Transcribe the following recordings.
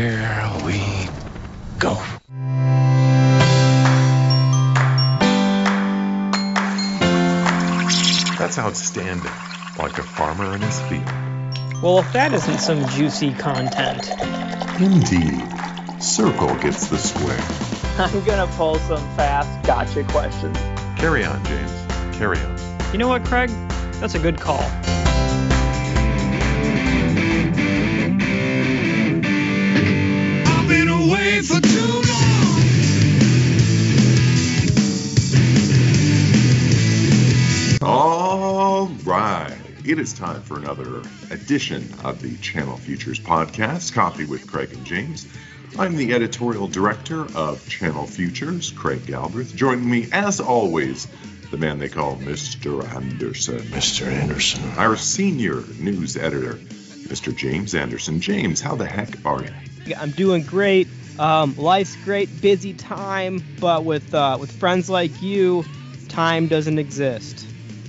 here we go. That's outstanding. Like a farmer in his field. Well, if that isn't some juicy content. Indeed. Circle gets the square. I'm gonna pull some fast gotcha questions. Carry on, James. Carry on. You know what, Craig? That's a good call. Away for too All right. It is time for another edition of the Channel Futures podcast, Coffee with Craig and James. I'm the editorial director of Channel Futures, Craig Galbraith. Joining me, as always, the man they call Mr. Anderson. Mr. Anderson. Our senior news editor, Mr. James Anderson. James, how the heck are you? I'm doing great. Um, life's great, busy time, but with uh, with friends like you, time doesn't exist.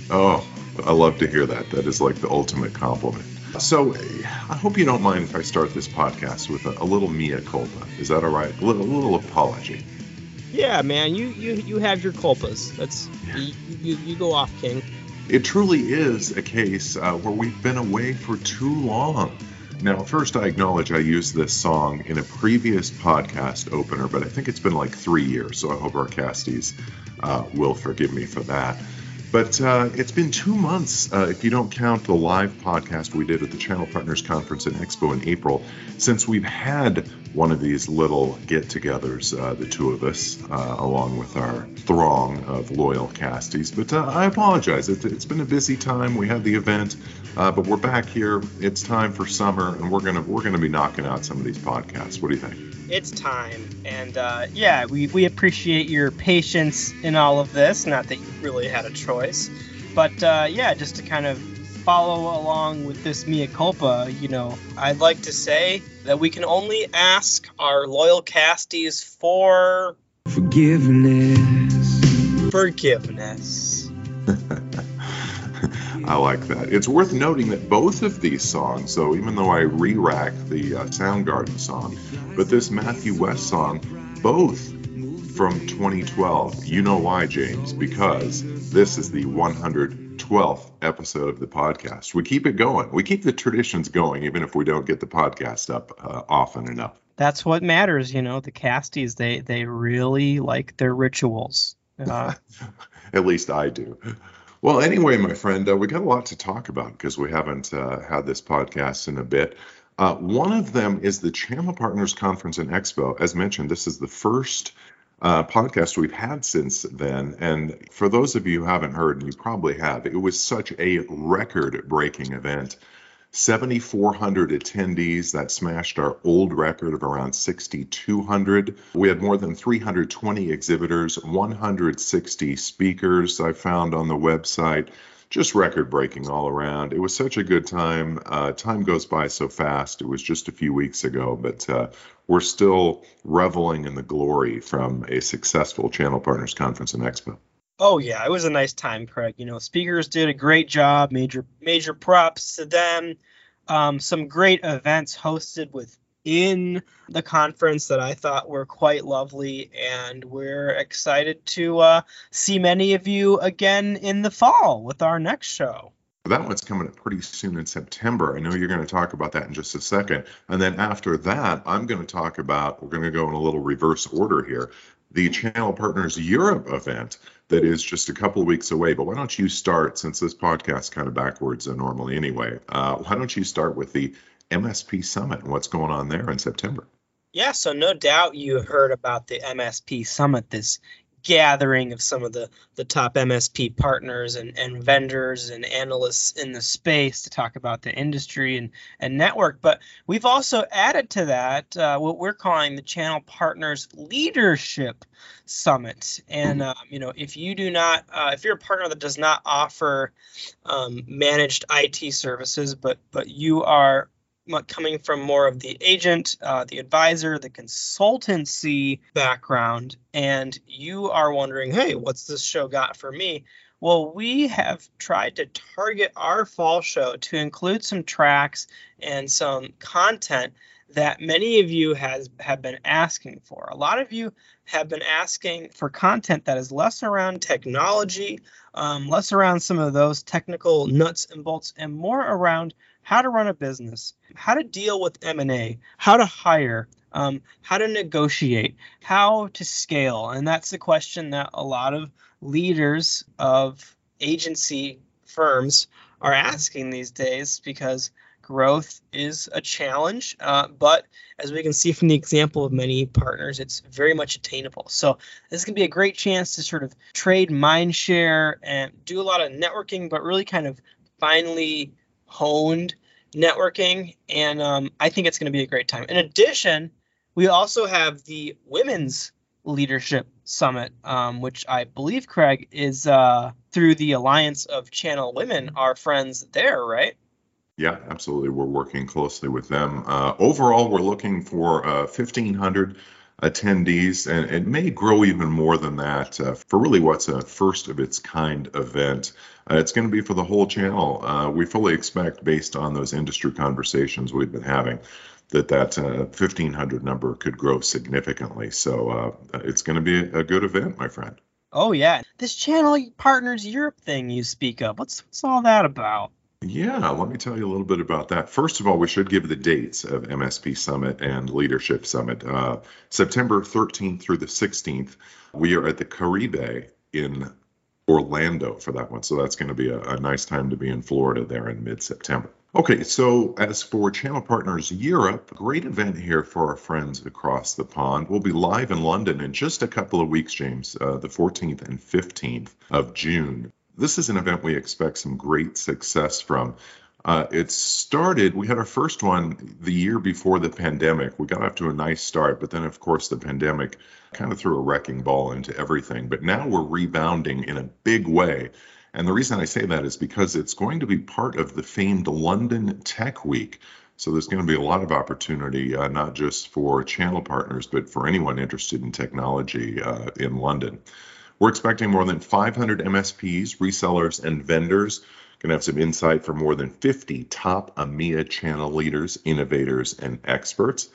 Oh, I love to hear that. That is like the ultimate compliment. So, I hope you don't mind if I start this podcast with a, a little mea culpa. Is that all right? A little, a little apology. Yeah, man, you you you have your culpas. That's you, you, you go off, King. It truly is a case uh, where we've been away for too long. Now, first, I acknowledge I used this song in a previous podcast opener, but I think it's been like three years, so I hope our casties uh, will forgive me for that. But uh, it's been two months, uh, if you don't count the live podcast we did at the Channel Partners Conference and Expo in April, since we've had one of these little get togethers, uh, the two of us, uh, along with our throng of loyal casties. But uh, I apologize. It, it's been a busy time. We had the event, uh, but we're back here. It's time for summer, and we're gonna we're gonna be knocking out some of these podcasts. What do you think? It's time, and uh, yeah, we we appreciate your patience in all of this. Not that you really had a choice, but uh, yeah, just to kind of follow along with this mea culpa, you know, I'd like to say that we can only ask our loyal casties for Forgiveness. forgiveness. I like that. It's worth noting that both of these songs, so even though I re-rack the uh, Soundgarden song, but this Matthew West song, both from 2012. You know why, James? Because this is the 112th episode of the podcast. We keep it going. We keep the traditions going, even if we don't get the podcast up uh, often enough. That's what matters, you know. The casties they they really like their rituals. Uh, At least I do. Well, anyway, my friend, uh, we got a lot to talk about because we haven't uh, had this podcast in a bit. Uh, one of them is the Channel Partners Conference and Expo. As mentioned, this is the first uh, podcast we've had since then. And for those of you who haven't heard, and you probably have, it was such a record breaking event. 7,400 attendees. That smashed our old record of around 6,200. We had more than 320 exhibitors, 160 speakers I found on the website. Just record breaking all around. It was such a good time. Uh, time goes by so fast. It was just a few weeks ago, but uh, we're still reveling in the glory from a successful Channel Partners Conference and Expo. Oh yeah, it was a nice time, Craig. You know, speakers did a great job. Major major props to them. Um, some great events hosted within the conference that I thought were quite lovely, and we're excited to uh, see many of you again in the fall with our next show. That one's coming up pretty soon in September. I know you're going to talk about that in just a second. And then after that, I'm going to talk about, we're going to go in a little reverse order here, the Channel Partners Europe event that is just a couple of weeks away. But why don't you start, since this podcast kind of backwards than normally anyway, uh, why don't you start with the MSP Summit and what's going on there in September? Yeah, so no doubt you heard about the MSP Summit, this gathering of some of the, the top MSP partners and, and vendors and analysts in the space to talk about the industry and, and network. But we've also added to that uh, what we're calling the Channel Partners Leadership Summit. And, uh, you know, if you do not, uh, if you're a partner that does not offer um, managed IT services, but but you are coming from more of the agent, uh, the advisor, the consultancy background, and you are wondering, hey, what's this show got for me? Well, we have tried to target our fall show to include some tracks and some content that many of you has have been asking for. A lot of you have been asking for content that is less around technology, um, less around some of those technical nuts and bolts, and more around how to run a business, how to deal with M&A, how to hire, um, how to negotiate, how to scale. And that's the question that a lot of leaders of agency firms are asking these days because growth is a challenge. Uh, but as we can see from the example of many partners, it's very much attainable. So this can be a great chance to sort of trade mind share and do a lot of networking, but really kind of finely honed networking. And um, I think it's going to be a great time. In addition, we also have the Women's Leadership Summit, um, which I believe, Craig, is uh, through the Alliance of Channel Women, our friends there, right? Yeah, absolutely. We're working closely with them. Uh, overall, we're looking for uh, 1,500 attendees, and it may grow even more than that uh, for really what's a first of its kind event. Uh, it's going to be for the whole channel. Uh, we fully expect, based on those industry conversations we've been having, that that uh, 1500 number could grow significantly. So uh, it's going to be a good event, my friend. Oh yeah, this channel partners Europe thing you speak of. What's what's all that about? Yeah, let me tell you a little bit about that. First of all, we should give the dates of MSP Summit and Leadership Summit. Uh, September 13th through the 16th, we are at the Caribe in Orlando for that one. So that's going to be a, a nice time to be in Florida there in mid September. Okay, so as for Channel Partners Europe, great event here for our friends across the pond. We'll be live in London in just a couple of weeks, James, uh, the 14th and 15th of June. This is an event we expect some great success from. Uh, it started, we had our first one the year before the pandemic. We got off to a nice start, but then, of course, the pandemic kind of threw a wrecking ball into everything. But now we're rebounding in a big way. And the reason I say that is because it's going to be part of the famed London Tech Week. So there's going to be a lot of opportunity, uh, not just for channel partners, but for anyone interested in technology uh, in London. We're expecting more than 500 MSPs, resellers, and vendors. Going to have some insight from more than 50 top EMEA channel leaders, innovators, and experts.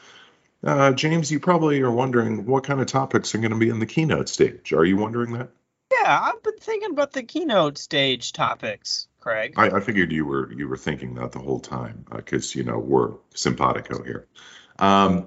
Uh, James, you probably are wondering what kind of topics are going to be in the keynote stage. Are you wondering that? Yeah, I've been thinking about the keynote stage topics, Craig. I, I figured you were you were thinking that the whole time because uh, you know we're simpatico here. Um,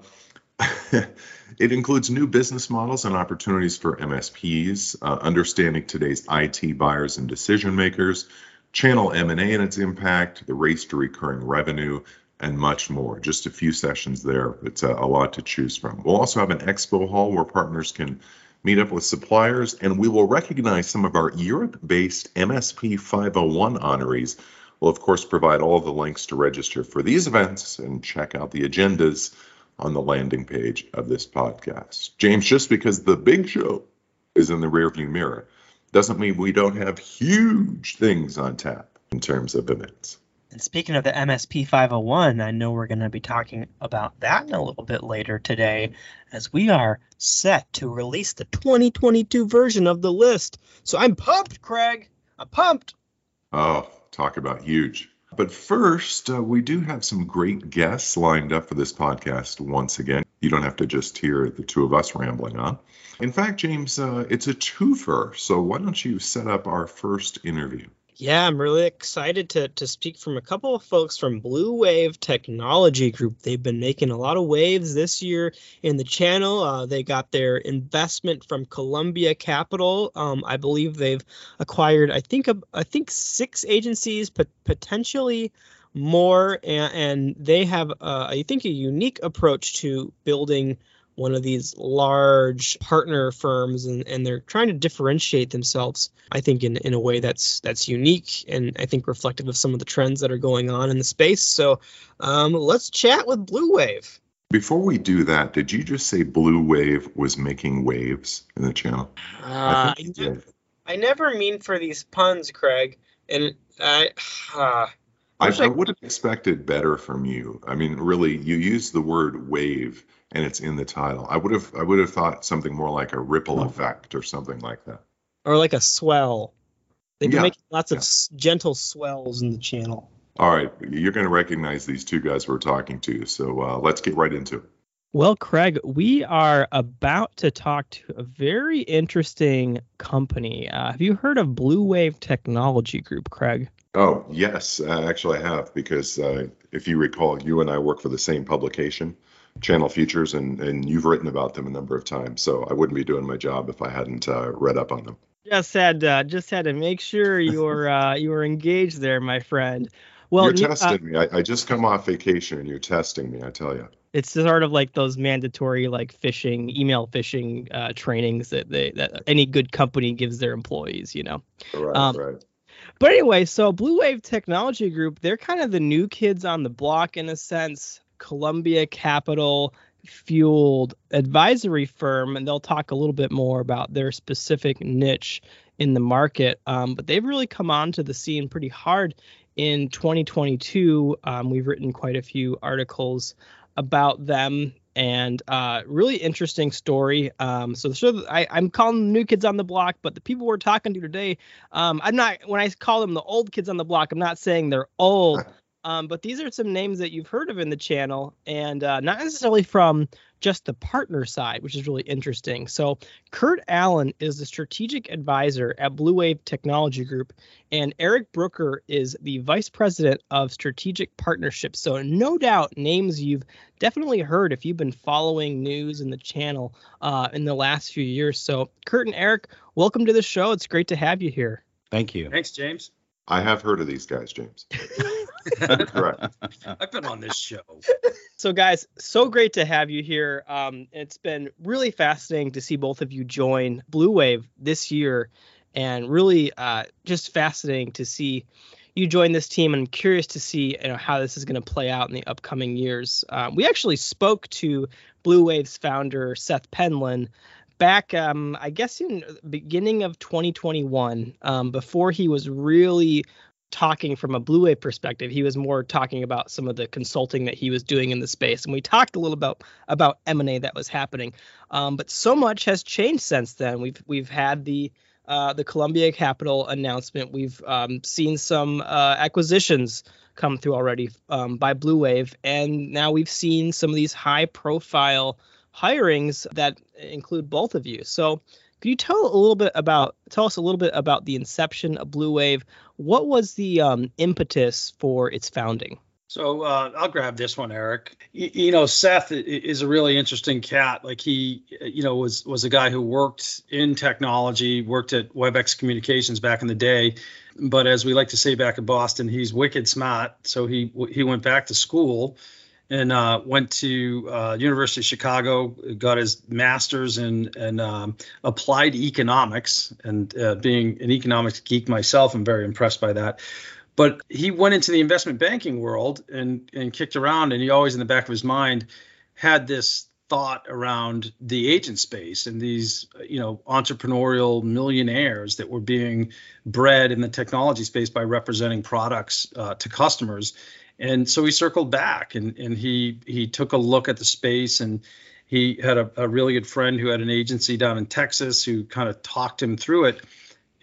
it includes new business models and opportunities for MSPs, uh, understanding today's IT buyers and decision makers, channel M&A and its impact, the race to recurring revenue, and much more. Just a few sessions there. It's a, a lot to choose from. We'll also have an expo hall where partners can meet up with suppliers, and we will recognize some of our Europe-based MSP 501 honorees. We'll, of course, provide all the links to register for these events and check out the agendas on the landing page of this podcast. James, just because the big show is in the rearview mirror doesn't mean we don't have huge things on tap in terms of events. And speaking of the MSP 501, I know we're going to be talking about that in a little bit later today as we are set to release the 2022 version of the list. So I'm pumped, Craig. I'm pumped. Oh, talk about huge. But first, uh, we do have some great guests lined up for this podcast once again. You don't have to just hear the two of us rambling on. In fact, James, uh, it's a twofer. So why don't you set up our first interview? Yeah, I'm really excited to to speak from a couple of folks from Blue Wave Technology Group. They've been making a lot of waves this year in the channel. Uh, they got their investment from Columbia Capital. Um, I believe they've acquired, I think, I think six agencies, but potentially more, and, and they have, uh, I think, a unique approach to building one of these large partner firms and, and they're trying to differentiate themselves i think in, in a way that's that's unique and i think reflective of some of the trends that are going on in the space. So um, let's chat with blue wave. Before we do that did you just say blue wave was making waves in the channel? Uh, I, I, I, never mean for these puns craig and i uh, I, I, would have expected better from you. I mean, really, you use the word wave and it's in the title. I would have I would have thought something more like a ripple effect or something like that. Or like a swell. They've been Yeah, making lots of s- gentle swells in the channel. All right, you're going to recognize these two guys we're talking to, so uh, let's get right into it. Well, Craig, we are about to talk to a very interesting company. Uh, have you heard of Blue Wave Technology Group, Craig? Oh, yes, uh, actually, I have because uh, if you recall, you and I work for the same publication, Channel Futures, and, and you've written about them a number of times. So I wouldn't be doing my job if I hadn't uh, read up on them. Just had uh, just had to make sure you're uh, you were engaged there, my friend. Well, you're uh, testing me. I, I just come off vacation and you're testing me, I tell you. it's sort of like those mandatory like phishing, email phishing uh, trainings that they that any good company gives their employees. You know. Right, Um, right. But anyway, so Blue Wave Technology Group, they're kind of the new kids on the block in a sense. Columbia Capital fueled advisory firm, and they'll talk a little bit more about their specific niche in the market. Um, but they've really come onto the scene pretty hard in 2022. Um, we've written quite a few articles about them and uh, really interesting story. Um, so I, I'm calling new kids on the block, but the people we're talking to today, um, I'm not when I call them the old kids on the block, I'm not saying they're old. Um, but these are some names that you've heard of in the channel, and uh, not necessarily from just the partner side, which is really interesting. So, Kurt Allen is the strategic advisor at Blue Wave Technology Group, and Eric Brooker is the vice president of strategic partnerships. So, no doubt, names you've definitely heard if you've been following news in the channel uh, in the last few years. So, Kurt and Eric, welcome to the show. It's great to have you here. Thank you. Thanks, James. I have heard of these guys, James. Correct. I've been on this show. So, guys, so great to have you here. Um, it's been really fascinating to see both of you join Blue Wave this year, and really uh, just fascinating to see you join this team. And I'm curious to see you know how this is going to play out in the upcoming years. Um, we actually spoke to Blue Wave's founder Seth Penland back, um, I guess, in the beginning of 2021, um, before he was really talking from a blue wave perspective he was more talking about some of the consulting that he was doing in the space and we talked a little about about m&a that was happening um, but so much has changed since then we've we've had the uh, the Columbia Capital announcement. We've um, seen some uh, acquisitions come through already um, by Blue Wave, and now we've seen some of these high-profile hirings that include both of you. So, could you tell a little bit about tell us a little bit about the inception of Blue Wave? What was the um, impetus for its founding? So uh, I'll grab this one, Eric. Y- you know, Seth is a really interesting cat. Like he, you know, was was a guy who worked in technology, worked at WebEx Communications back in the day. But as we like to say back in Boston, he's wicked smart. So he he went back to school and uh, went to uh, University of Chicago, got his master's in, in um, applied economics. And uh, being an economics geek myself, I'm very impressed by that. But he went into the investment banking world and, and kicked around, and he always, in the back of his mind, had this thought around the agent space and these, you know, entrepreneurial millionaires that were being bred in the technology space by representing products uh, to customers and so he circled back and, and he he took a look at the space and he had a, a really good friend who had an agency down in Texas who kind of talked him through it.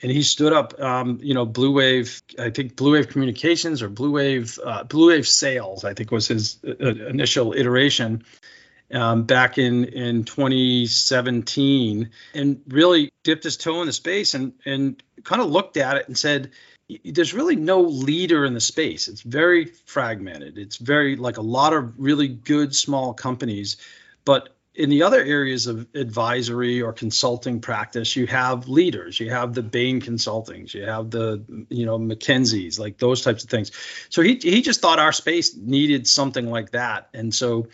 And he stood up um, you know blue wave i think blue wave communications or blue wave uh, blue wave sales i think was his uh, initial iteration um, back in in 2017 and really dipped his toe in the space and and kind of looked at it and said there's really no leader in the space. It's very fragmented. It's very like a lot of really good small companies, but in the other areas of advisory or consulting practice, you have leaders. You have the Bain Consultings. You have the you know McKinsey's, like those types of things. So he he just thought our space needed something like that, and so.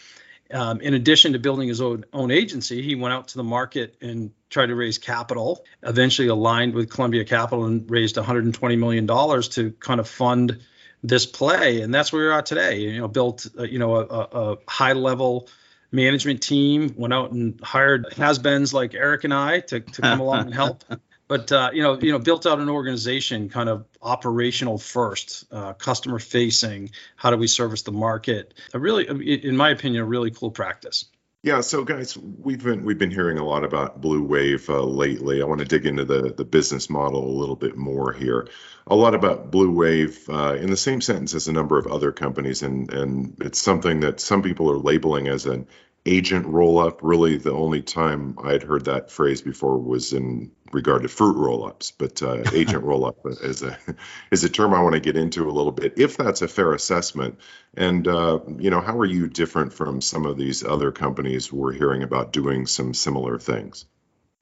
Um, in addition to building his own, own agency, he went out to the market and tried to raise capital. Eventually, aligned with Columbia Capital and raised 120 million dollars to kind of fund this play, and that's where we are today. You know, built uh, you know a, a high level management team, went out and hired has-beens like Eric and I to, to come along and help. But uh, you know, you know, built out an organization, kind of operational first, uh, customer facing. How do we service the market? A really, in my opinion, a really cool practice. Yeah, so guys, we've been we've been hearing a lot about Blue Wave uh, lately. I want to dig into the the business model a little bit more here. A lot about Blue Wave uh, in the same sentence as a number of other companies, and and it's something that some people are labeling as an agent roll up. Really, the only time I'd heard that phrase before was in regard to fruit roll ups, but uh, agent roll up is a is a term I want to get into a little bit, if that's a fair assessment. And uh, you know, how are you different from some of these other companies we're hearing about doing some similar things?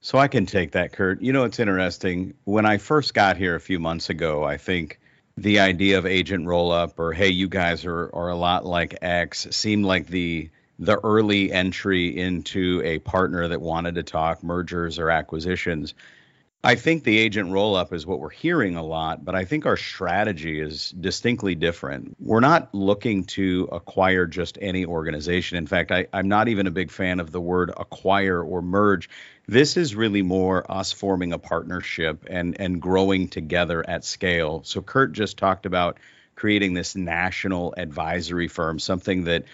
So I can take that, Kurt. You know, it's interesting. When I first got here a few months ago, I think the idea of agent roll up or hey, you guys are are a lot like X seemed like the the early entry into a partner that wanted to talk mergers or acquisitions. I think the agent roll up is what we're hearing a lot, but I think our strategy is distinctly different. We're not looking to acquire just any organization. In fact, I, am not even a big fan of the word acquire or merge. This is really more us forming a partnership and, and growing together at scale. So, Kurt just talked about creating this national advisory firm, something that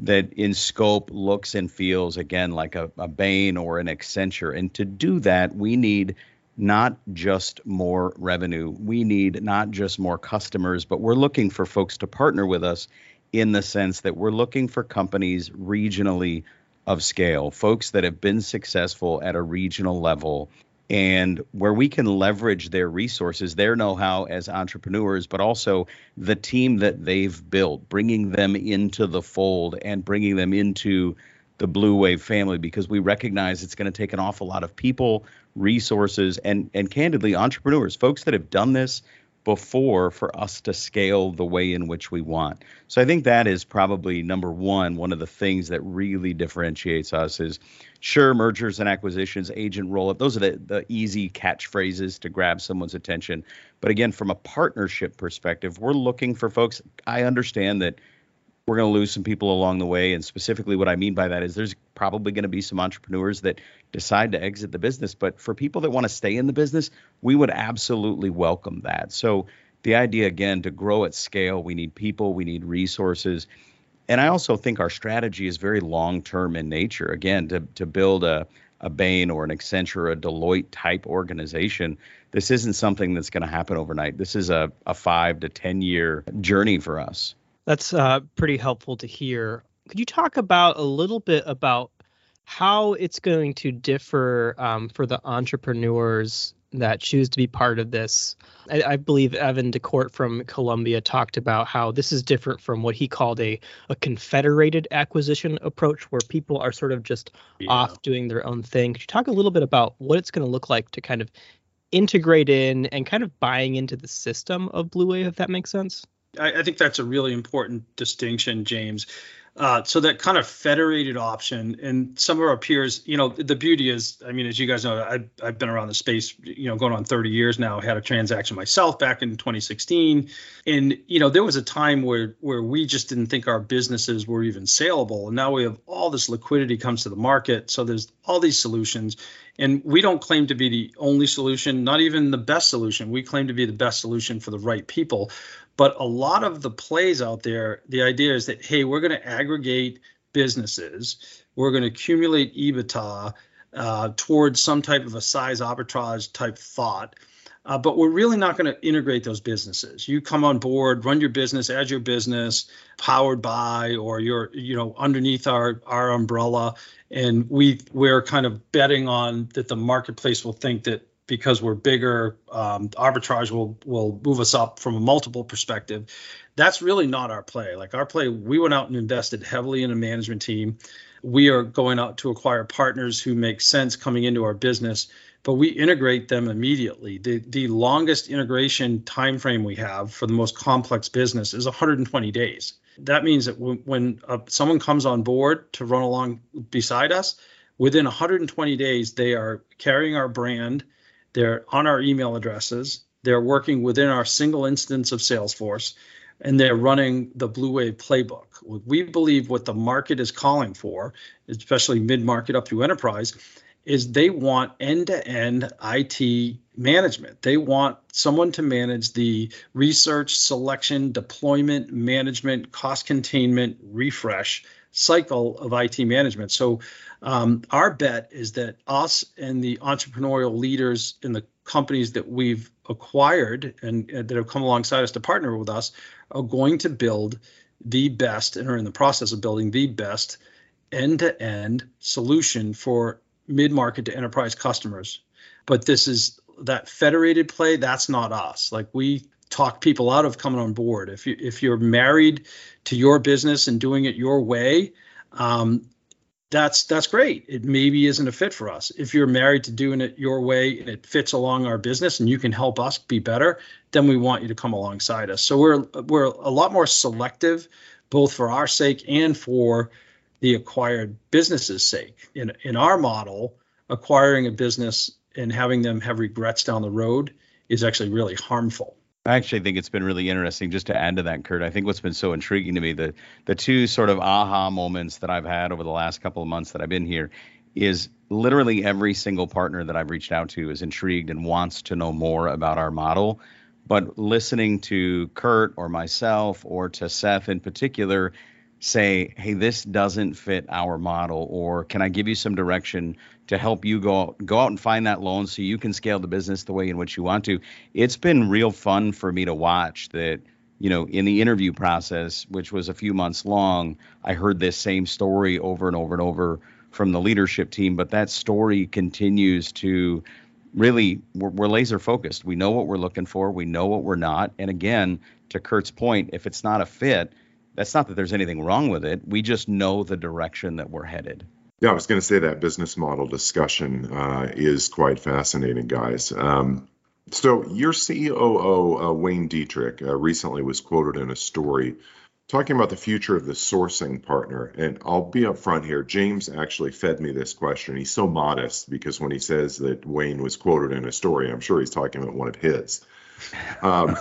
that in scope looks and feels again like a, a Bain or an Accenture. And to do that, we need not just more revenue. We need not just more customers, but we're looking for folks to partner with us in the sense that we're looking for companies regionally of scale, folks that have been successful at a regional level and where we can leverage their resources, their know how as entrepreneurs, but also the team that they've built, bringing them into the fold and bringing them into the Blue Wave family because we recognize it's going to take an awful lot of people, resources, and, and candidly, entrepreneurs, folks that have done this before for us to scale the way in which we want. So I think that is probably number one. One of the things that really differentiates us is sure mergers and acquisitions, agent roll up. Those are the, the easy catchphrases to grab someone's attention. But again, from a partnership perspective, we're looking for folks. I understand that we're going to lose some people along the way. And specifically, what I mean by that is there's probably going to be some entrepreneurs that decide to exit the business. But for people that want to stay in the business, we would absolutely welcome that. So, the idea again to grow at scale, we need people, we need resources. And I also think our strategy is very long term in nature. Again, to, to build a, a Bain or an Accenture or a Deloitte type organization, this isn't something that's going to happen overnight. This is a, a five to 10 year journey for us. That's uh, pretty helpful to hear. Could you talk about a little bit about how it's going to differ um, for the entrepreneurs that choose to be part of this? I, I, believe Evan DeCourt from Columbia talked about how this is different from what he called a, a confederated acquisition approach, where people are sort of just yeah. off doing their own thing. Could you talk a little bit about what it's going to look like to kind of integrate in and kind of buying into the system of Blue Wave, if that makes sense? I, I think that's a really important distinction, James. Uh, so that kind of federated option, and some of our peers, you know, the beauty is, I mean, as you guys know, I've, I've been around the space, you know, going on 30 years now. I had a transaction myself back in 2016, and you know, there was a time where where we just didn't think our businesses were even saleable, and now we have all this liquidity comes to the market. So there's all these solutions, and we don't claim to be the only solution, not even the best solution. We claim to be the best solution for the right people. But a lot of the plays out there, the idea is that, hey, we're going to aggregate businesses, we're going to accumulate EBITDA uh, towards some type of a size arbitrage type thought. Uh, but we're really not going to integrate those businesses. You come on board, run your business as your business, powered by, or you're, you know, underneath our our umbrella, and we we're kind of betting on that the marketplace will think that because we're bigger, um, arbitrage will will move us up from a multiple perspective. That's really not our play. Like our play, we went out and invested heavily in a management team. We are going out to acquire partners who make sense coming into our business, but we integrate them immediately. The the longest integration time frame we have for the most complex business is 120 days. That means that when, when uh, someone comes on board to run along beside us, within 120 days they are carrying our brand they're on our email addresses. They're working within our single instance of Salesforce, and they're running the Blue Wave playbook. We believe what the market is calling for, especially mid market up through enterprise, is they want end to end IT management. They want someone to manage the research, selection, deployment, management, cost containment, refresh cycle of IT management. So um, our bet is that us and the entrepreneurial leaders in the companies that we've acquired and, and that have come alongside us to partner with us are going to build the best and are in the process of building the best end-to-end solution for mid-market to enterprise customers. But this is that federated play. That's not us. Like we talk people out of coming on board. If you if you're married to your business and doing it your way, um, that's that's great. It maybe isn't a fit for us. If you're married to doing it your way and it fits along our business and you can help us be better, then we want you to come alongside us. So we're we're a lot more selective, both for our sake and for the acquired business's sake. In in our model, acquiring a business and having them have regrets down the road is actually really harmful. I actually think it's been really interesting just to add to that, Kurt. I think what's been so intriguing to me, the the two sort of aha moments that I've had over the last couple of months that I've been here is literally every single partner that I've reached out to is intrigued and wants to know more about our model. But listening to Kurt or myself or to Seth in particular say, hey, this doesn't fit our model, or can I give you some direction to help you go go out and find that loan so you can scale the business the way in which you want to? It's been real fun for me to watch that. You know, in the interview process, which was a few months long, I heard this same story over and over and over from the leadership team, but that story continues to really we're, we're, laser focused. We know what we're looking for, we know what we're not, and again, to Kurt's point, if it's not a fit, that's not that there's anything wrong with it. We just know the direction that we're headed. Yeah, I was going to say that business model discussion uh, is quite fascinating, guys. Um, so, your COO, uh, Wayne Dietrich, uh, recently was quoted in a story talking about the future of the sourcing partner. And I'll be upfront here. James actually fed me this question. He's so modest because when he says that Wayne was quoted in a story, I'm sure he's talking about one of his. Um,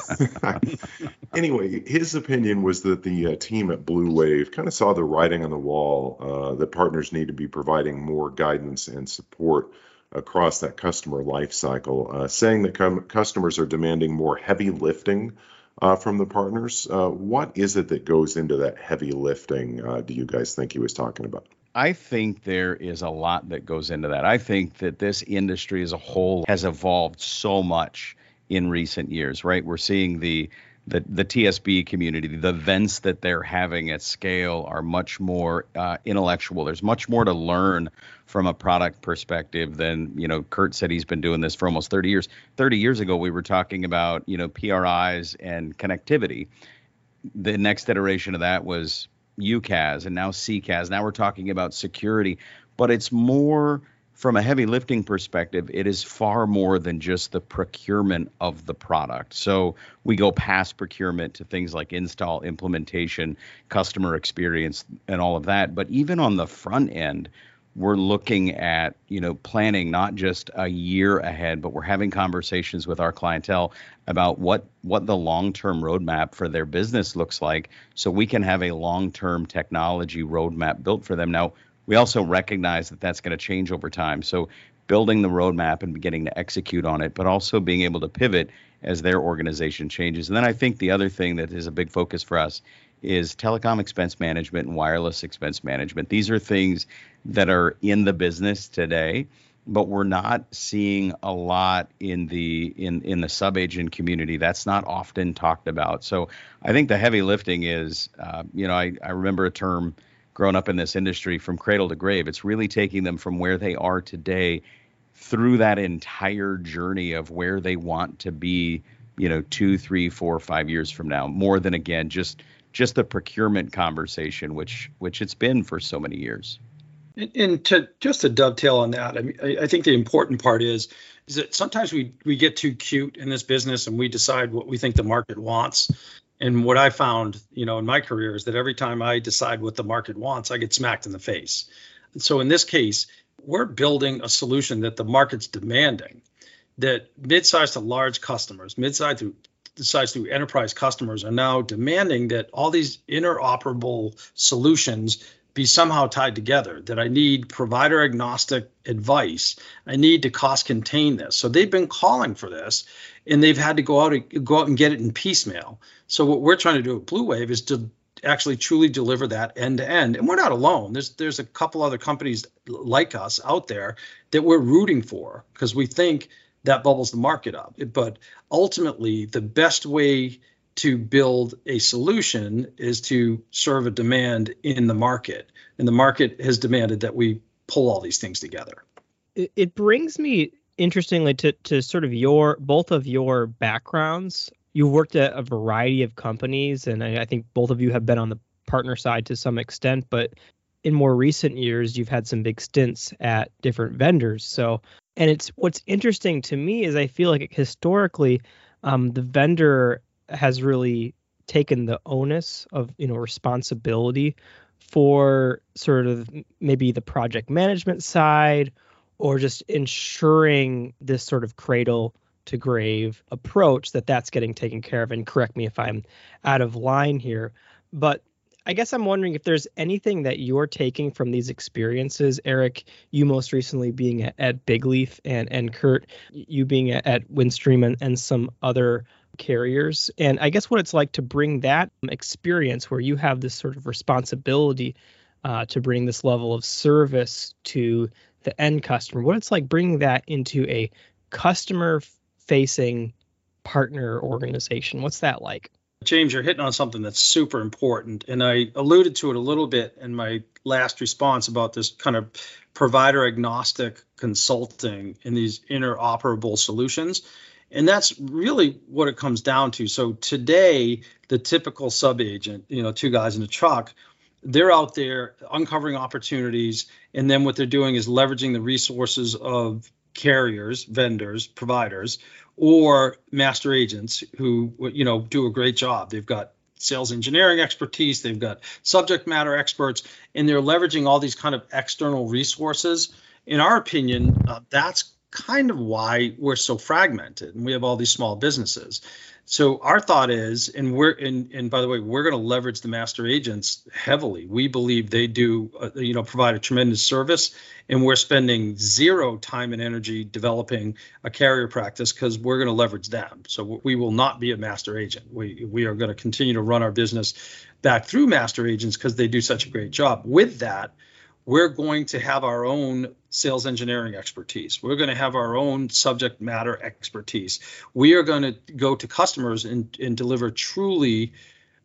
anyway, his opinion was that the uh, team at Blue Wave kind of saw the writing on the wall uh, that partners need to be providing more guidance and support across that customer life cycle, uh, saying that com- customers are demanding more heavy lifting uh, from the partners. Uh, what is it that goes into that heavy lifting? Uh, do you guys think he was talking about? I think there is a lot that goes into that. I think that this industry as a whole has evolved so much in recent years, right? We're seeing the the, the TSD community, the events that they're having at scale are much more uh, intellectual. There's much more to learn from a product perspective than, you know, Kurt said he's been doing this for almost 30 years. 30 years ago, we were talking about, you know, PRIs and connectivity. The next iteration of that was UCaaS and now CCaaS. Now we're talking about security, but it's more from a heavy lifting perspective, it is far more than just the procurement of the product. So we go past procurement to things like install, implementation, customer experience, and all of that. But even on the front end, we're looking at you know planning not just a year ahead but we're having conversations with our clientele about what what the long-term roadmap for their business looks like so we can have a long-term technology roadmap built for them now we also recognize that that's going to change over time. So building the roadmap and beginning to execute on it, but also being able to pivot as their organization changes. And then I think the other thing that is a big focus for us is telecom expense management and wireless expense management. These are things that are in the business today, but we're not seeing a lot in the in in the sub agent community. That's not often talked about. So I think the heavy lifting is, uh, you know, I, I remember a term grown up in this industry from cradle to grave. It's really taking them from where they are today through that entire journey of where they want to be, you know, two, three, four, five years from now. More than again, just just the procurement conversation, which which it's been for so many years. And, and to just to dovetail on that, I mean, I, I think the important part is is that sometimes we we get too cute in this business and we decide what we think the market wants and what I found, you know, in my career is that every time I decide what the market wants, I get smacked in the face. And so in this case, we're building a solution that the market's demanding, that mid-sized to large customers, mid-sized to size to enterprise customers are now demanding that all these interoperable solutions be somehow tied together that i need provider agnostic advice i need to cost contain this so they've been calling for this and they've had to go out and go out and get it in piecemeal so what we're trying to do at blue wave is to actually truly deliver that end to end. And we're not alone. There's there's a couple other companies like us out there that we're rooting for because we think that bubbles the market up. But ultimately, the best way to build a solution is to serve a demand in the market. And the market has demanded that we pull all these things together. It, brings me interestingly to, to sort of your both of your backgrounds. You've worked at a variety of companies, and I, I think both of you have been on the partner side to some extent, but in more recent years, you've had some big stints at different vendors. So, and it's what's interesting to me is I feel like historically, um, the vendor has really taken the onus of you know responsibility for sort of maybe the project management side or just ensuring this sort of cradle to grave approach that that's getting taken care of. And correct me if i'm out of line here but i guess i'm wondering if there's anything that you're taking from these experiences eric you most recently being at, at Bigleaf and and kurt you being at, at windstream and, and some other carriers and i guess what it's like to bring that experience where you have this sort of responsibility uh, to bring this level of service to the end customer what it's like bringing that into a customer facing partner organization what's that like James, you're hitting on something that's super important. And I alluded to it a little bit in my last response about this kind of provider agnostic consulting in these interoperable solutions. And that's really what it comes down to. So today, the typical sub agent, you know, two guys in a truck, they're out there uncovering opportunities. And then what they're doing is leveraging the resources of carriers, vendors, providers, or master agents who, you know, do a great job. They've got sales engineering expertise, they've got subject matter experts, and they're leveraging all these kind of external resources. In our opinion, uh, that's kind of why we're so fragmented and we have all these small businesses. So our thought is, and we're and, and by the way, we're going to leverage the master agents heavily. We believe they do, uh, you know, provide a tremendous service, and we're spending zero time and energy developing a carrier practice because we're going to leverage them. So we will not be a master agent. We we are going to continue to run our business back through master agents because they do such a great job. With that, we're going to have our own sales engineering expertise. We're going to have our own subject matter expertise. We are going to go to customers and, and deliver truly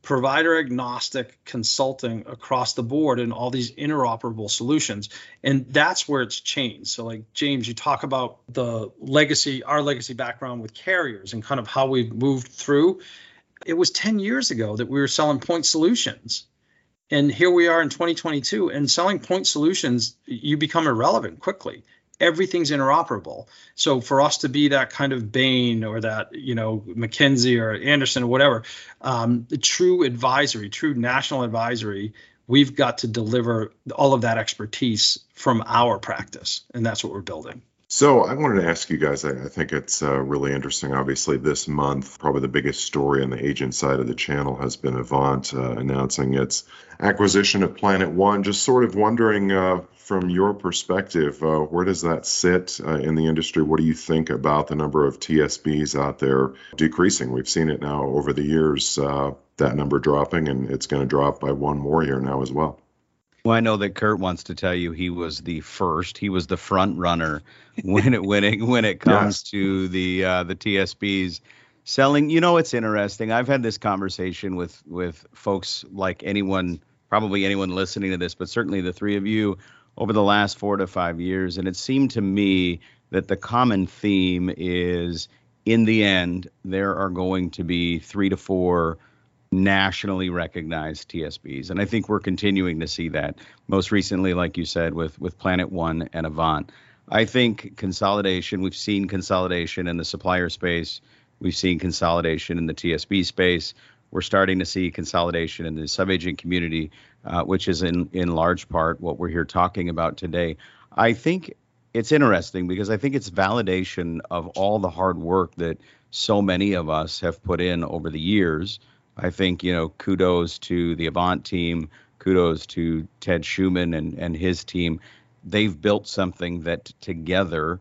provider agnostic consulting across the board and all these interoperable solutions. And that's where it's changed. So, like James, you talk about the legacy, our legacy background with carriers and kind of how we've moved through. It was 10 years ago that we were selling point solutions and here we are in 2022 and selling point solutions you become irrelevant quickly. Everything's interoperable. So for us to be that kind of bain or that you know mckinsey or Andersen or whatever um, true advisory true national advisory we've got to deliver all of that expertise from our practice and that's what we're building so I wanted to ask you guys. I, think it's uh, really interesting. Obviously, this month, probably the biggest story on the agent side of the channel has been Avant uh, announcing its acquisition of Planet One. Just sort of wondering, uh, from your perspective, uh, where does that sit uh, in the industry? What do you think about the number of TSDs out there decreasing? We've seen it now over the years. Uh, that number dropping, and it's going to drop by one more year now as well. Well, I know that Kurt wants to tell you he was the first. He was the front runner when it when it when it comes yes. to the uh, the TSDs selling. You know, it's interesting. I've had this conversation with with folks like anyone, probably anyone listening to this, but certainly the three of you over the last four to five years, and it seemed to me that the common theme is, in the end, there are going to be three to four nationally recognized TSDs. And I think we're continuing to see that most recently, like you said, with, with Planet One and Avant. I think consolidation, we've seen consolidation in the supplier space, we've seen consolidation in the TSD space. We're starting to see consolidation in the subagent community, uh, which is in, in large part what we're here talking about today. I think it's interesting because I think it's validation of all the hard work that so many of us have put in over the years I think, you know, kudos to the Avant team, kudos to Ted Schuman and, and his team. They've built something that together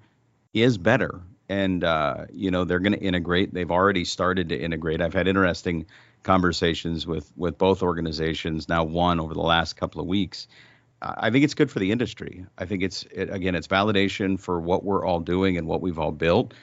is better. And, uh, you know, they're going to integrate. They've already started to integrate. I've had interesting conversations with with both organizations. Now one over the last couple of weeks. I think it's good for the industry. I think it's it, again, it's validation for what we're all doing and what we've all built.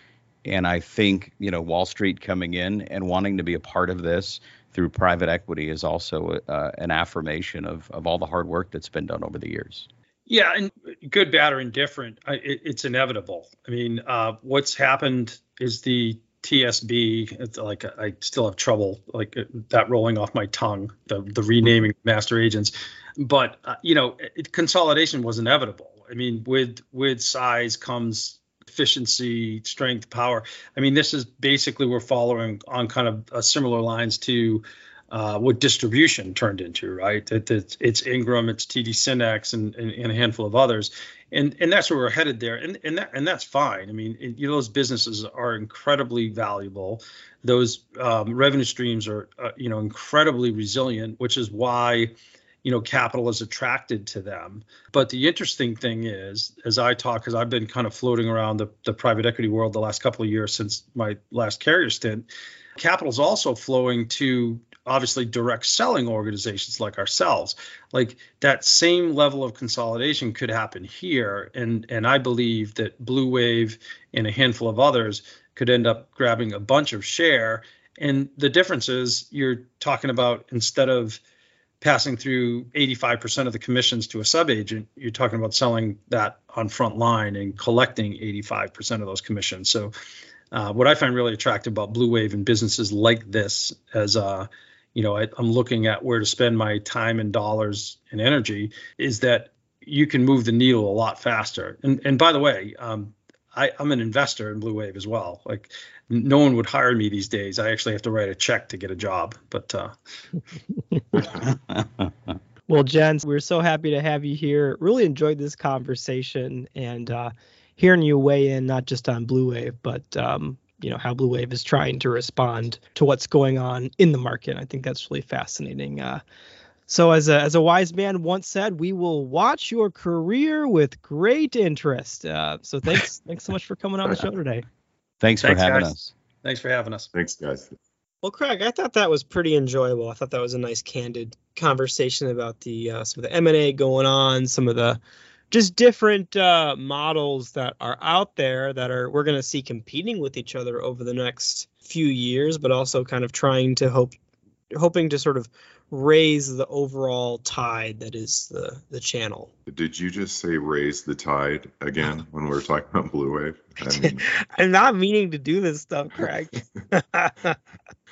And I think you know Wall Street coming in and wanting to be a part of this through private equity is also uh, an affirmation of of all the hard work that's been done over the years. Yeah, and good, bad, or indifferent, it, it's inevitable. I mean, uh, what's happened is the TSD. Like I still have trouble like that rolling off my tongue. The the renaming master agents, but uh, you know, it, consolidation was inevitable. I mean, with with size comes efficiency, strength, power. I mean, this is basically we're following on kind of uh, similar lines to uh, what distribution turned into, right? It, it's, it's Ingram, it's TD SYNNEX, and, and, and, a handful of others, and and that's where we're headed there, and and that and that's fine. I mean, it, you know, those businesses are incredibly valuable. Those um, revenue streams are, uh, you know, incredibly resilient, which is why you know capital is attracted to them. But the interesting thing is as i talk because i've been kind of floating around the, the private equity world the last couple of years since my last carrier stint capital is also flowing to obviously direct selling organizations like ourselves. Like that same level of consolidation could happen here and and i believe that blue wave and a handful of others could end up grabbing a bunch of share. And the difference is you're talking about instead of passing through 85% of the commissions to a subagent, you're talking about selling that on front line and collecting 85% of those commissions. So, uh, what I find really attractive about Blue Wave and businesses like this, as uh, you know, I, I'm looking at where to spend my time and dollars and energy, is that you can move the needle a lot faster. And and by the way, um, I, I'm an investor in Blue Wave as well. Like no one would hire me these days. I actually have to write a check to get a job. But uh... well, Jens, we're so happy to have you here. Really enjoyed this conversation and uh, hearing you weigh in not just on Blue Wave, but um, you know how Blue Wave is trying to respond to what's going on in the market. I think that's really fascinating. Uh, so as a as a wise man once said, we will watch your career with great interest. Uh, so thanks thanks so much for coming on the show today. Thanks for having guys. us. Thanks for having us. Thanks, guys. Well, Craig, I thought that was pretty enjoyable. I thought that was a nice, candid conversation about the uh, some of the M and A going on, some of the just different uh, models that are out there that are we're going to see competing with each other over the next few years, but also kind of trying to hope hoping to sort of raise the overall tide that is the the channel. Did you just say raise the tide again when we were talking about Blue Wave? I mean, I'm not meaning to do this stuff, Craig.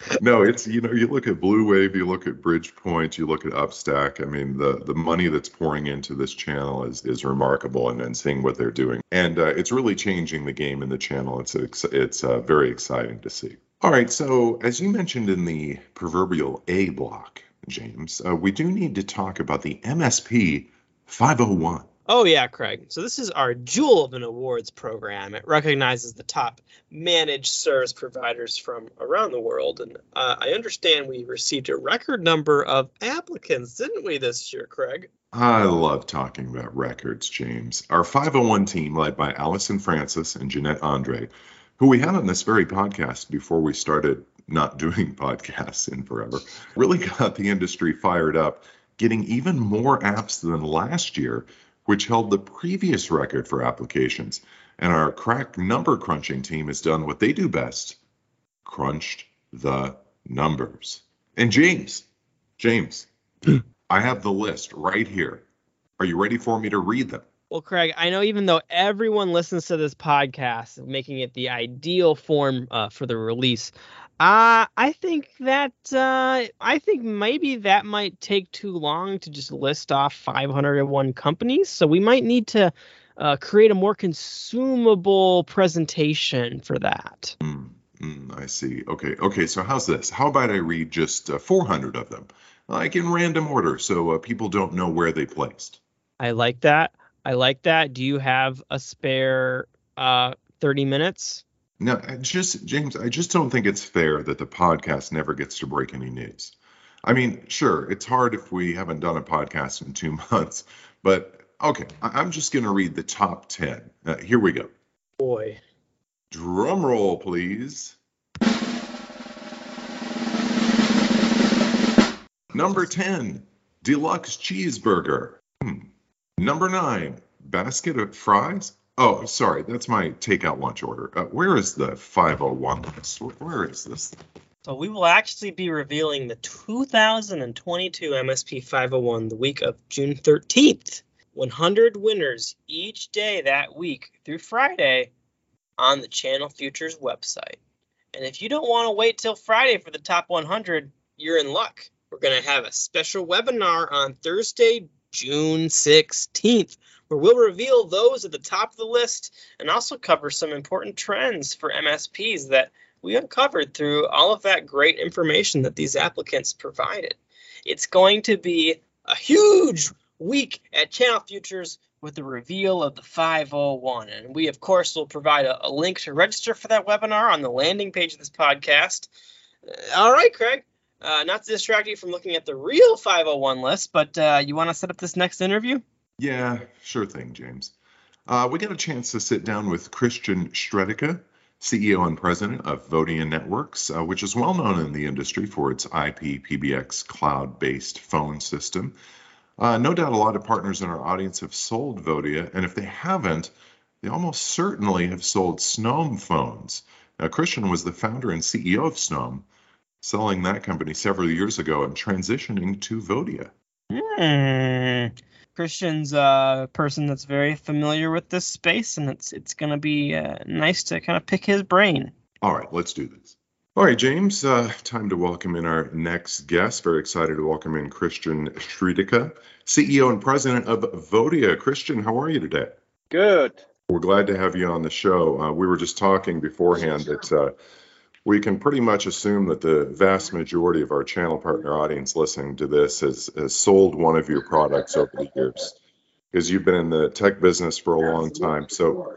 no, it's you know you look at Blue Wave, you look at Bridgepointe, you look at Upstack. I mean the the money that's pouring into this channel is is remarkable, and, and seeing what they're doing, and uh, it's really changing the game in the channel. It's it's it's uh, very exciting to see. All right, so as you mentioned in the proverbial A block, James, uh, we do need to talk about the MSP 501. Oh, yeah, Craig. So, this is our Jewel of an Awards program. It recognizes the top managed service providers from around the world. And uh, I understand we received a record number of applicants, didn't we, this year, Craig? I love talking about records, James. Our 501 team, led by Allison Francis and Jeanette Andre, who we had on this very podcast before we started not doing podcasts in forever, really got the industry fired up, getting even more apps than last year, which held the previous record for applications. And our crack number crunching team has done what they do best crunched the numbers. And James, James, I have the list right here. Are you ready for me to read them? Well, Craig, I know even though everyone listens to this podcast, making it the ideal form uh, for the release, uh, I think that uh, I think maybe that might take too long to just list off 501 companies. So we might need to uh, create a more consumable presentation for that. Mm, mm, I see. Okay. Okay. So how's this? How about I read just uh, 400 of them, like in random order, so uh, people don't know where they placed. I like that. I like that. Do you have a spare uh, 30 minutes? No, just James, I just don't think it's fair that the podcast never gets to break any news. I mean, sure, it's hard if we haven't done a podcast in two months, but okay, I'm just going to read the top 10. Uh, here we go. Boy. Drum roll, please. Number 10, deluxe cheeseburger. Hmm. Number 9, basket of fries. Oh, sorry, that's my takeout lunch order. Uh, where is the 501 list? Where is this? So we will actually be revealing the 2022 MSP 501 the week of June 13th. 100 winners each day that week through Friday on the Channel Futures website. And if you don't want to wait till Friday for the top 100, you're in luck. We're going to have a special webinar on Thursday, June 16th, where we'll reveal those at the top of the list and also cover some important trends for MSPs that we uncovered through all of that great information that these applicants provided. It's going to be a huge week at Channel Futures with the reveal of the 501. And we, of course, will provide a, a link to register for that webinar on the landing page of this podcast. Uh, all right, Craig. Uh, not to distract you from looking at the real 501 list, but uh, you want to set up this next interview? Yeah, sure thing, James. Uh, we got a chance to sit down with Christian Stredicke, CEO and president of Vodia Networks, uh, which is well known in the industry for its IP PBX cloud based phone system. Uh, no doubt a lot of partners in our audience have sold Vodia, and if they haven't, they almost certainly have sold Snom phones. Now, Christian was the founder and CEO of Snom, selling that company several years ago and transitioning to Vodia. Hmm. Christian's a person that's very familiar with this space, and it's it's going to be uh, nice to kind of pick his brain. All right, let's do this. All right, James, uh, time to welcome in our next guest. Very excited to welcome in Christian Stredicke, CEO and president of Vodia. Christian, how are you today? Good. We're glad to have you on the show. Uh, we were just talking beforehand that uh, we can pretty much assume that the vast majority of our channel partner audience listening to this has, has sold one of your products over the years because you've been in the tech business for a long time. So,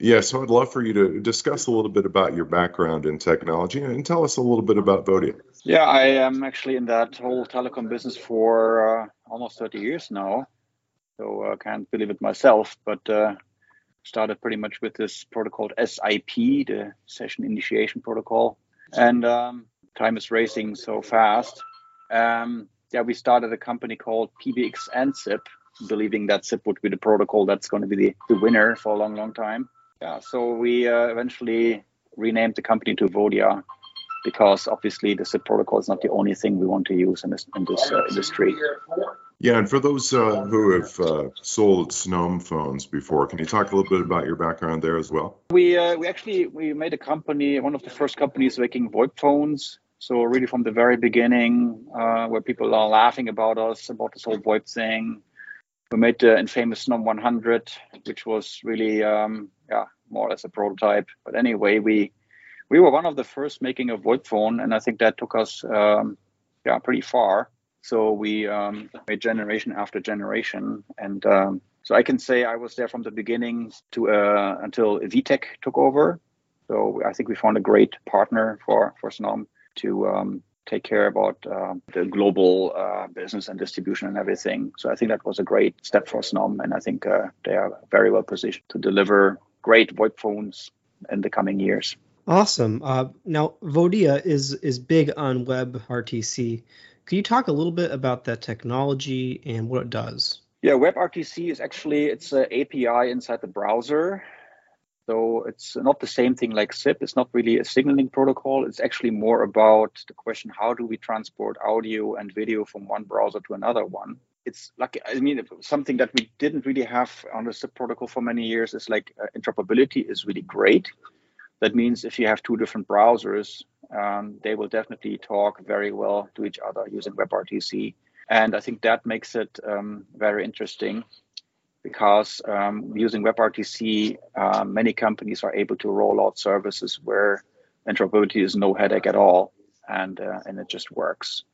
yeah, so I'd love for you to discuss a little bit about your background in technology and tell us a little bit about Vodia. Yeah, I am actually in that whole telecom business for uh, almost 30 years now. So I uh, can't believe it myself, but uh, started pretty much with this protocol SIP, the Session Initiation Protocol. And um, time is racing so fast. Um, yeah, we started a company called PBX and SIP, believing that SIP would be the protocol that's going to be the, the winner for a long, long time. Yeah, so we uh, eventually renamed the company to Vodia because obviously the SIP protocol is not the only thing we want to use in this in this uh, industry. Yeah, and for those uh, who have uh, sold Snom phones before, can you talk a little bit about your background there as well? We uh, we actually we made a company, one of the first companies making VoIP phones. So really from the very beginning, uh, where people are laughing about us about this whole VoIP thing, we made the infamous Snom 100, which was really um, yeah more or less a prototype. But anyway, we we were one of the first making a VoIP phone, and I think that took us um, yeah pretty far. So we um, made generation after generation, and um, so I can say I was there from the beginning to uh, until VTech took over. So I think we found a great partner for for Snom to um, take care about uh, the global uh, business and distribution and everything. So I think that was a great step for Snom, and I think uh, they are very well positioned to deliver great VoIP phones in the coming years. Awesome. Uh, now, Vodia is is big on WebRTC. Could you talk a little bit about that technology and what it does? Yeah, WebRTC is actually it's an API inside the browser. So it's not the same thing like SIP. It's not really a signaling protocol. It's actually more about the question: how do we transport audio and video from one browser to another one? It's like I mean something that we didn't really have on the SIP protocol for many years. Is like uh, interoperability is really great. That means if you have two different browsers, um, they will definitely talk very well to each other using WebRTC. And I think that makes it um, very interesting because um, using WebRTC, uh, many companies are able to roll out services where interoperability is no headache at all, and uh, and it just works.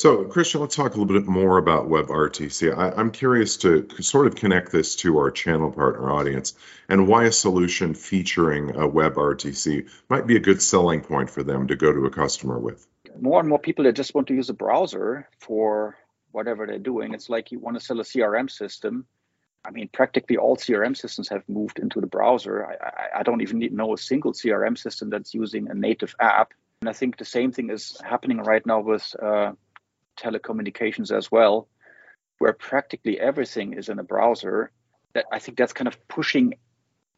So, Christian, let's talk a little bit more about WebRTC. I, I'm curious to sort of connect this to our channel partner audience and why a solution featuring a WebRTC might be a good selling point for them to go to a customer with. More and more people that just want to use a browser for whatever they're doing. It's like you want to sell a CRM system. I mean, practically all CRM systems have moved into the browser. I, I, I don't even need, know a single CRM system that's using a native app. And I think the same thing is happening right now with uh, telecommunications as well, where practically everything is in a browser. That I think that's kind of pushing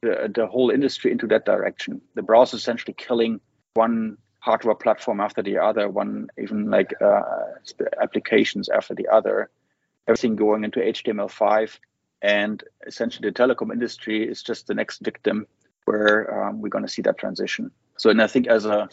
the, the whole industry into that direction. The browser essentially killing one hardware platform after the other, one even like uh, applications after the other. Everything going into HTML5, and essentially the telecom industry is just the next victim where um, we're going to see that transition. So, and I think as a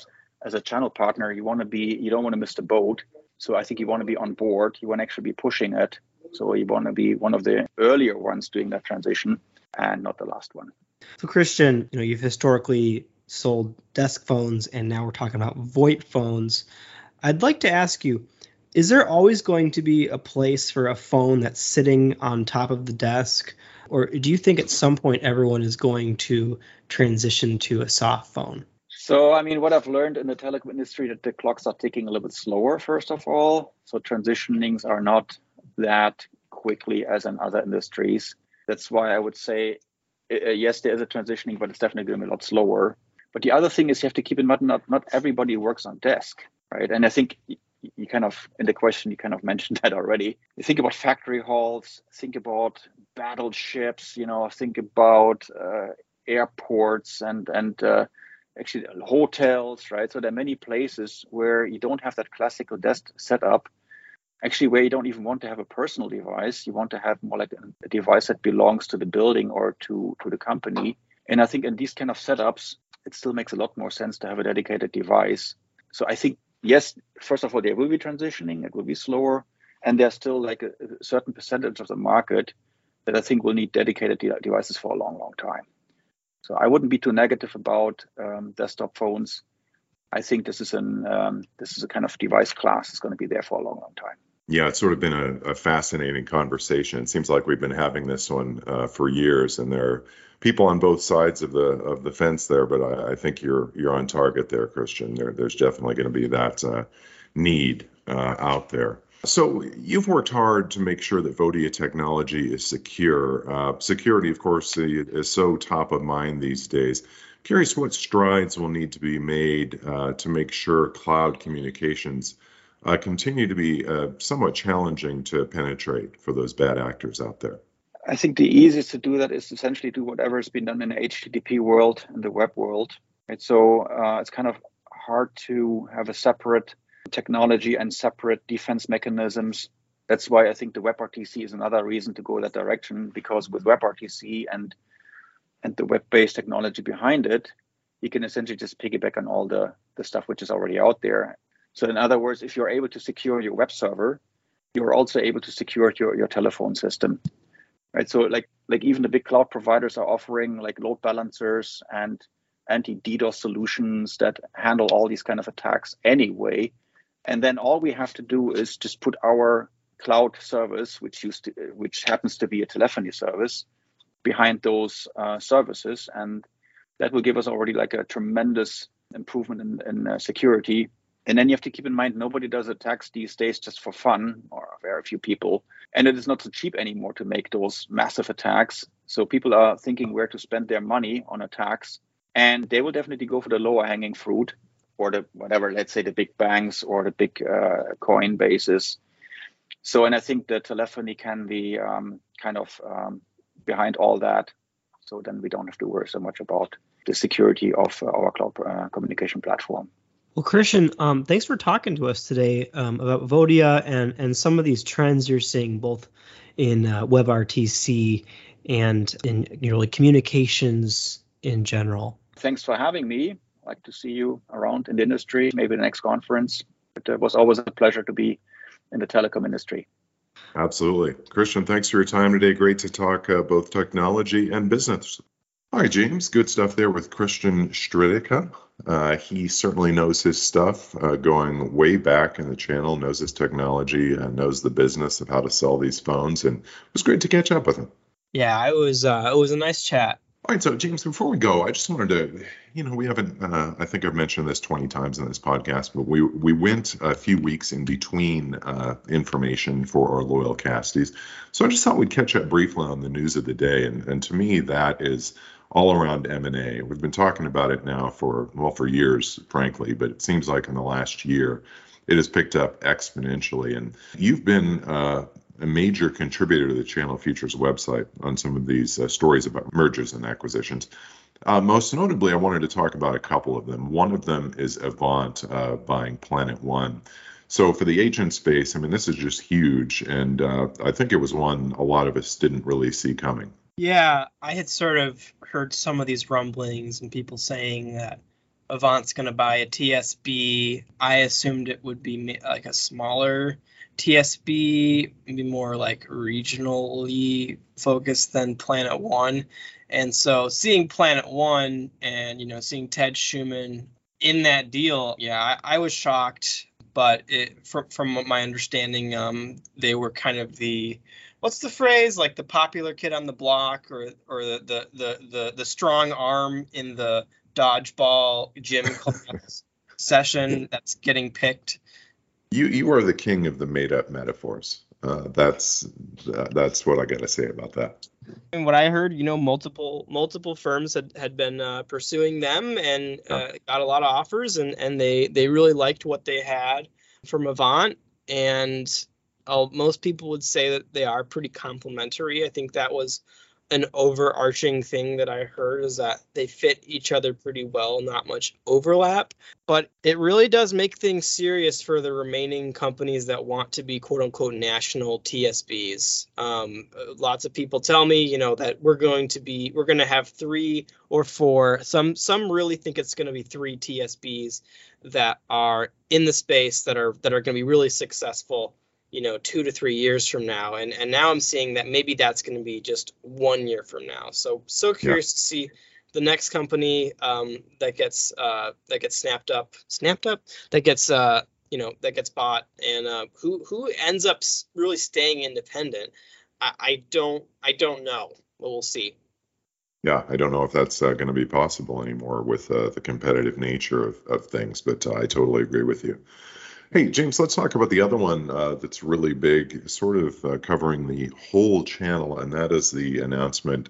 as a channel partner, you want to be you don't want to miss the boat. So I think you want to be on board. You want to actually be pushing it. So you want to be one of the earlier ones doing that transition, and not the last one. So Christian, you know, you've historically sold desk phones, and now we're talking about VoIP phones. I'd like to ask you, is there always going to be a place for a phone that's sitting on top of the desk? Or do you think at some point everyone is going to transition to a soft phone? So, I mean, what I've learned in the telecom industry that the clocks are ticking a little bit slower, first of all. So, transitionings are not that quickly as in other industries. That's why I would say, uh, yes, there is a transitioning, but it's definitely going to be a lot slower. But the other thing is you have to keep in mind not, not everybody works on desk, right? And I think you kind of in the question you kind of mentioned that already you think about factory halls think about battleships you know think about uh, airports and and uh, actually uh, hotels right? So there are many places where you don't have that classical desk setup actually where you don't even want to have a personal device. You want to have more like a device that belongs to the building or to to the company. And i think in these kind of setups it still makes a lot more sense to have a dedicated device. So i think yes, first of all, there will be transitioning. It will be slower, and there's still like a, a certain percentage of the market that I think will need dedicated de- devices for a long, long time. So I wouldn't be too negative about um, desktop phones. I think this is an um, this is a kind of device class that's going to be there for a long, long time. Yeah, it's sort of been a, a fascinating conversation. It seems like we've been having this one uh, for years, and there are people on both sides of the of the fence there, but I, I think you're you're on target there, Christian. There, there's definitely going to be that uh, need uh, out there. So you've worked hard to make sure that Vodia technology is secure. Uh, security, of course, is so top of mind these days. Curious what strides will need to be made uh, to make sure cloud communications uh, continue to be uh, somewhat challenging to penetrate for those bad actors out there. I think the easiest to do that is essentially do whatever has been done in the HTTP world and the web world. Right? So uh, it's kind of hard to have a separate technology and separate defense mechanisms. That's why I think the WebRTC is another reason to go that direction because with mm-hmm. WebRTC and and the web-based technology behind it, you can essentially just piggyback on all the the stuff which is already out there. So in other words, if you're able to secure your web server, you're also able to secure your, your telephone system right? So like like even the big cloud providers are offering like load balancers and anti-DDoS solutions that handle all these kind of attacks anyway. And then all we have to do is just put our cloud service, which used to, which happens to be a telephony service, behind those uh, services, and that will give us already like a tremendous improvement in, in uh, security and then you have to keep in mind nobody does attacks these days just for fun, or very few people. And it is not so cheap anymore to make those massive attacks. So people are thinking where to spend their money on attacks. And they will definitely go for the lower hanging fruit or the whatever, let's say the big banks or the big uh, coin bases. So, and I think the telephony can be um, kind of um, behind all that. So then we don't have to worry so much about the security of uh, our cloud uh, communication platform. Well, Christian, um, thanks for talking to us today um, about Vodia and and some of these trends you're seeing both in uh, WebRTC and in you know like communications in general. Thanks for having me. I'd like to see you around in the industry, maybe the next conference. It uh, was always a pleasure to be in the telecom industry. Absolutely. Christian, thanks for your time today. Great to talk uh, both technology and business. All right, James, good stuff there with Christian Stredicke. Uh, he certainly knows his stuff, uh, going way back in the channel, knows his technology, and knows the business of how to sell these phones. And it was great to catch up with him. Yeah, it was. Uh, it was a nice chat. All right, so James, before we go, I just wanted to, you know, we haven't, uh, I think I've mentioned this 20 times in this podcast, but we we went a few weeks in between uh, information for our loyal casties. So I just thought we'd catch up briefly on the news of the day, and and to me that is all around M&A. We've been talking about it now for well for years, frankly, but it seems like in the last year it has picked up exponentially. And you've been uh, a major contributor to the Channel Futures website on some of these uh, stories about mergers and acquisitions. Uh, most notably, I wanted to talk about a couple of them. One of them is Avant uh, buying Planet One. So for the agent space, I mean, this is just huge, and uh, I think it was one a lot of us didn't really see coming. Yeah, I had sort of heard some of these rumblings and people saying that Avant's going to buy a TSD. I assumed it would be like a smaller TSD, maybe more like regionally focused than Planet One. And so seeing Planet One and, you know, seeing Ted Schumann in that deal, yeah, I, I was shocked. But it, from, from my understanding, um, they were kind of the what's the phrase like the popular kid on the block or or the the the the, the strong arm in the dodgeball gym class session that's getting picked. You you are the king of the made up metaphors. Uh, that's uh, that's what I got to say about that. And what I heard, you know, multiple multiple firms had had been uh, pursuing them and uh, got a lot of offers, and and they they really liked what they had from Avant, and most people would say that they are pretty complementary. I think that was an overarching thing that I heard is that they fit each other pretty well, not much overlap. But it really does make things serious for the remaining companies that want to be quote unquote national TSDs. Um, lots of people tell me, you know, that we're going to be we're going to have three or four. Some some really think it's going to be three TSDs that are in the space that are that are going to be really successful you know two to three years from now. And and now i'm seeing that maybe that's going to be just one year from now. So so curious yeah. to see the next company um, that gets uh, that gets snapped up snapped up? That gets uh, you know that gets bought and uh, who who ends up really staying independent? I, I don't i don't know. But we'll see. Yeah, I don't know if that's uh, going to be possible anymore with uh, the competitive nature of, of things, but uh, I totally agree with you. Hey, James, let's talk about the other one uh, that's really big, sort of uh, covering the whole channel, and that is the announcement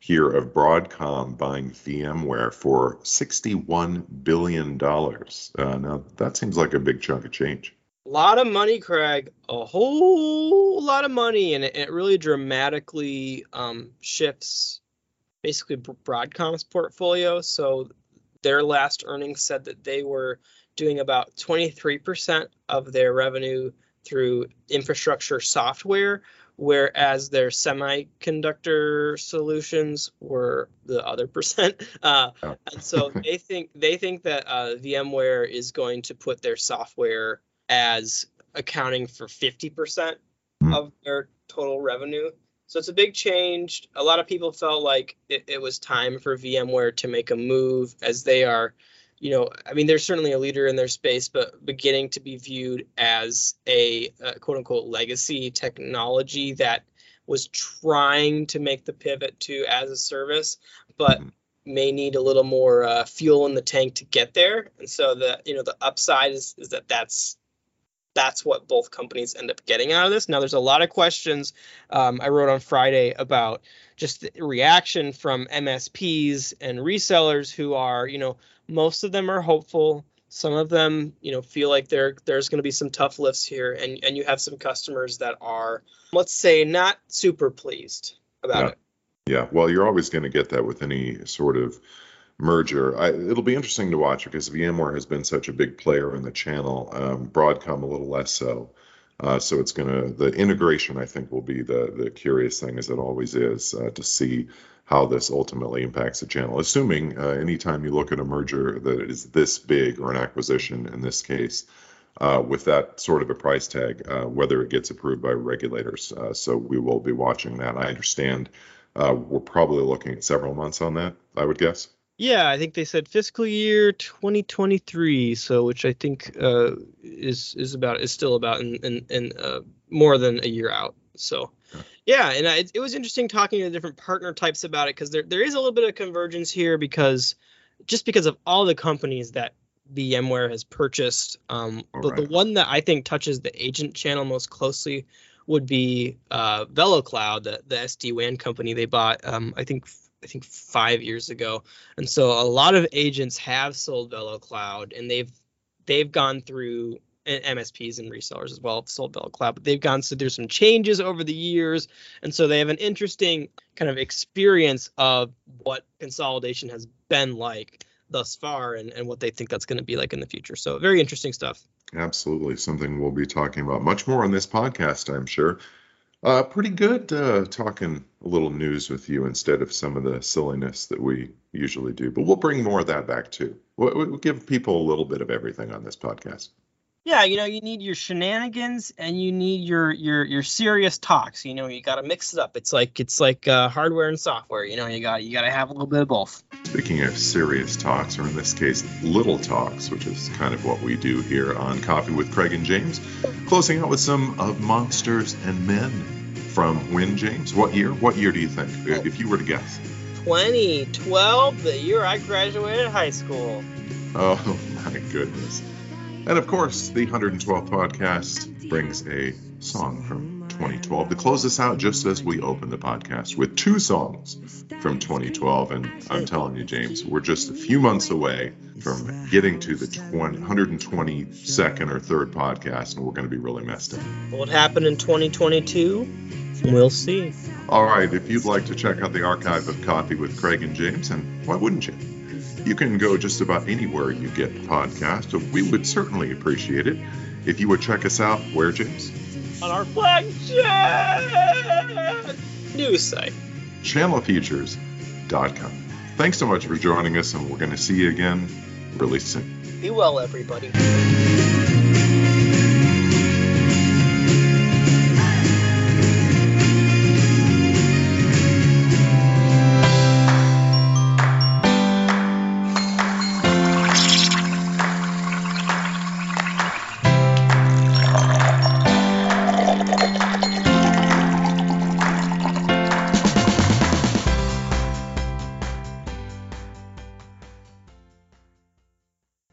here of Broadcom buying VMware for $61 billion. Uh, now, that seems like a big chunk of change. A lot of money, Craig. A whole lot of money, and it, it really dramatically um, shifts basically Broadcom's portfolio. So their last earnings said that they were doing about 23% of their revenue through infrastructure software, whereas their semiconductor solutions were the other percent. Uh, oh. and so they think they think that uh, VMware is going to put their software as accounting for 50% mm. of their total revenue. So it's a big change. A lot of people felt like it, it was time for VMware to make a move as they are you know, I mean, they're certainly a leader in their space, but beginning to be viewed as a, a quote unquote legacy technology that was trying to make the pivot to as a service, but mm-hmm. may need a little more uh, fuel in the tank to get there. And so the you know the upside is is that that's that's what both companies end up getting out of this. Now, there's a lot of questions um, I wrote on Friday about just the reaction from MSPs and resellers who are, you know, most of them are hopeful. Some of them, you know, feel like there there's going to be some tough lifts here, and and you have some customers that are, let's say, not super pleased about yeah. it. Yeah, well, you're always going to get that with any sort of merger. I, it'll be interesting to watch because VMware has been such a big player in the channel. Um, Broadcom a little less so. Uh, so it's going to the integration. I think will be the the curious thing, as it always is, uh, to see how this ultimately impacts the channel. Assuming uh, anytime you look at a merger that it is this big or an acquisition in this case. Uh, with that sort of a price tag, uh, whether it gets approved by regulators. Uh, so we will be watching that. I understand we're probably looking at several months on that, I would guess. Yeah, I think they said fiscal year 2023, so which I think uh, is is about is still about in in, in uh, more than a year out. So yeah, and I, it was interesting talking to different partner types about it because there there is a little bit of convergence here because just because of all the companies that VMware has purchased, um, but right. the one that I think touches the agent channel most closely would be uh, VeloCloud, the, the SD WAN company they bought. Um, I think I think five years ago, and so a lot of agents have sold VeloCloud, and they've they've gone through and MSPs and resellers as well have sold VeloCloud, but they've gone so some changes over the years, and so they have an interesting kind of experience of what consolidation has been like thus far and, and what they think that's going to be like in the future. So very interesting stuff. Absolutely. Something we'll be talking about much more on this podcast, I'm sure. Uh, pretty good uh, talking a little news with you instead of some of the silliness that we usually do. But we'll bring more of that back too. We'll, we'll give people a little bit of everything on this podcast. Yeah, you know, you need your shenanigans and you need your your your serious talks. You know, you got to mix it up. It's like it's like uh, hardware and software. You know, you got you got to have a little bit of both. Speaking of serious talks, or in this case, little talks, which is kind of what we do here on Coffee with Craig and James, closing out with some of Monsters and Men from when, James? What year? What year do you think, if you were to guess? 2012, the year I graduated high school. Oh my goodness. And of course, the 112th podcast brings a song from 2012 to close us out just as we open the podcast with two songs from 2012. And I'm telling you, James, we're just a few months away from getting to the 20, 122nd or third podcast, and we're going to be really messed up. What happened in 2022? We'll see. All right, if you'd like to check out the archive of Coffee with Craig and James, and why wouldn't you? You can go just about anywhere you get podcasts. We would certainly appreciate it if you would check us out. Where, James? On our flagship news site, channelfutures.com. Thanks so much for joining us, and we're going to see you again really soon. Be well, everybody.